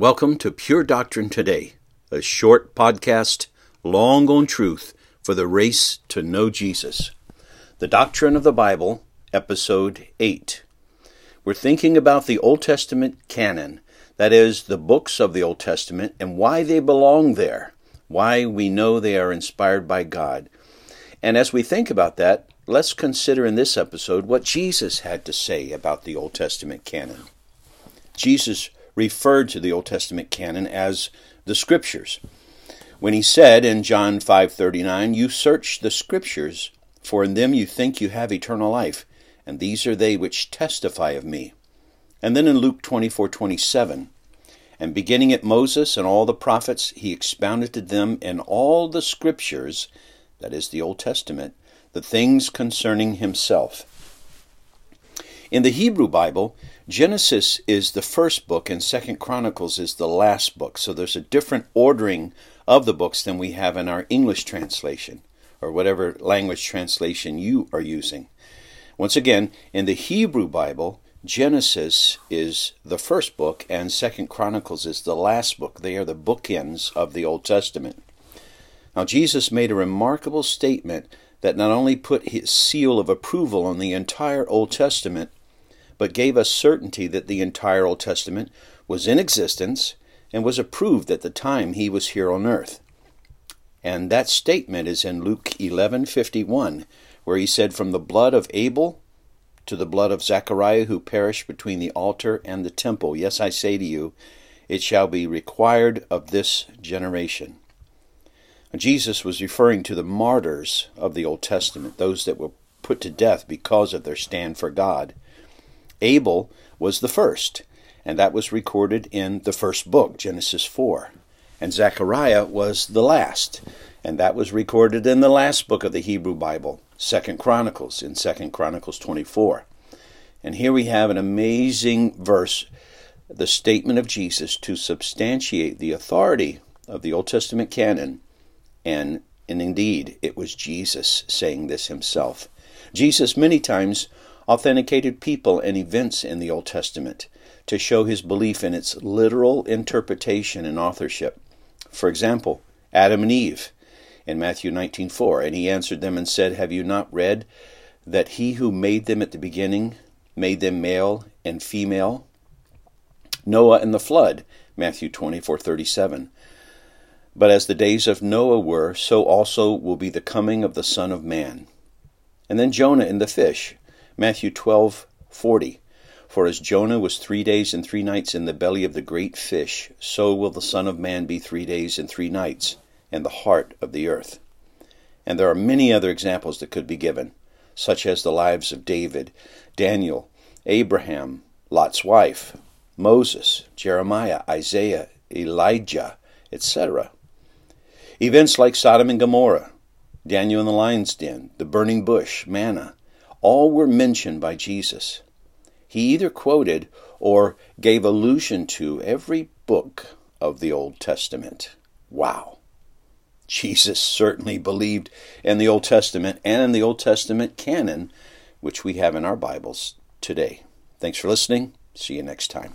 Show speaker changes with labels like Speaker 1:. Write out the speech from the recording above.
Speaker 1: Welcome to Pure Doctrine Today, a short podcast, long on truth for the race to know Jesus. The Doctrine of the Bible, Episode 8. We're thinking about the Old Testament canon, that is, the books of the Old Testament, and why they belong there, why we know they are inspired by God. And as we think about that, let's consider in this episode what Jesus had to say about the Old Testament canon. Jesus referred to the Old Testament canon as the Scriptures. When he said in John 5:39, "You search the Scriptures, for in them you think you have eternal life, and these are they which testify of me." And then in Luke 24:27, and beginning at Moses and all the prophets, he expounded to them in all the Scriptures, that is the Old Testament, the things concerning himself. In the Hebrew Bible, Genesis is the first book and Second Chronicles is the last book. So there's a different ordering of the books than we have in our English translation or whatever language translation you are using. Once again, in the Hebrew Bible, Genesis is the first book and Second Chronicles is the last book. They are the bookends of the Old Testament. Now Jesus made a remarkable statement that not only put his seal of approval on the entire Old Testament, but gave us certainty that the entire Old Testament was in existence and was approved at the time he was here on earth. And that statement is in Luke 11:51, where he said from the blood of Abel to the blood of Zechariah who perished between the altar and the temple, yes I say to you, it shall be required of this generation. Jesus was referring to the martyrs of the Old Testament, those that were put to death because of their stand for God. Abel was the first, and that was recorded in the first book, Genesis 4. And Zechariah was the last, and that was recorded in the last book of the Hebrew Bible, Second Chronicles, in Second Chronicles 24. And here we have an amazing verse, the statement of Jesus to substantiate the authority of the Old Testament canon, and, and indeed, it was Jesus saying this himself. Jesus many times authenticated people and events in the Old Testament to show his belief in its literal interpretation and authorship. For example, Adam and Eve in Matthew 19:4, and he answered them and said, "Have you not read that he who made them at the beginning made them male and female?" Noah and the flood, Matthew 24:37. But as the days of Noah were, so also will be the coming of the Son of Man. And then Jonah and the fish, Matthew 12:40 For as Jonah was 3 days and 3 nights in the belly of the great fish so will the son of man be 3 days and 3 nights in the heart of the earth. And there are many other examples that could be given, such as the lives of David, Daniel, Abraham, Lot's wife, Moses, Jeremiah, Isaiah, Elijah, etc. Events like Sodom and Gomorrah, Daniel in the lion's den, the burning bush, manna, all were mentioned by Jesus. He either quoted or gave allusion to every book of the Old Testament. Wow. Jesus certainly believed in the Old Testament and in the Old Testament canon, which we have in our Bibles today. Thanks for listening. See you next time.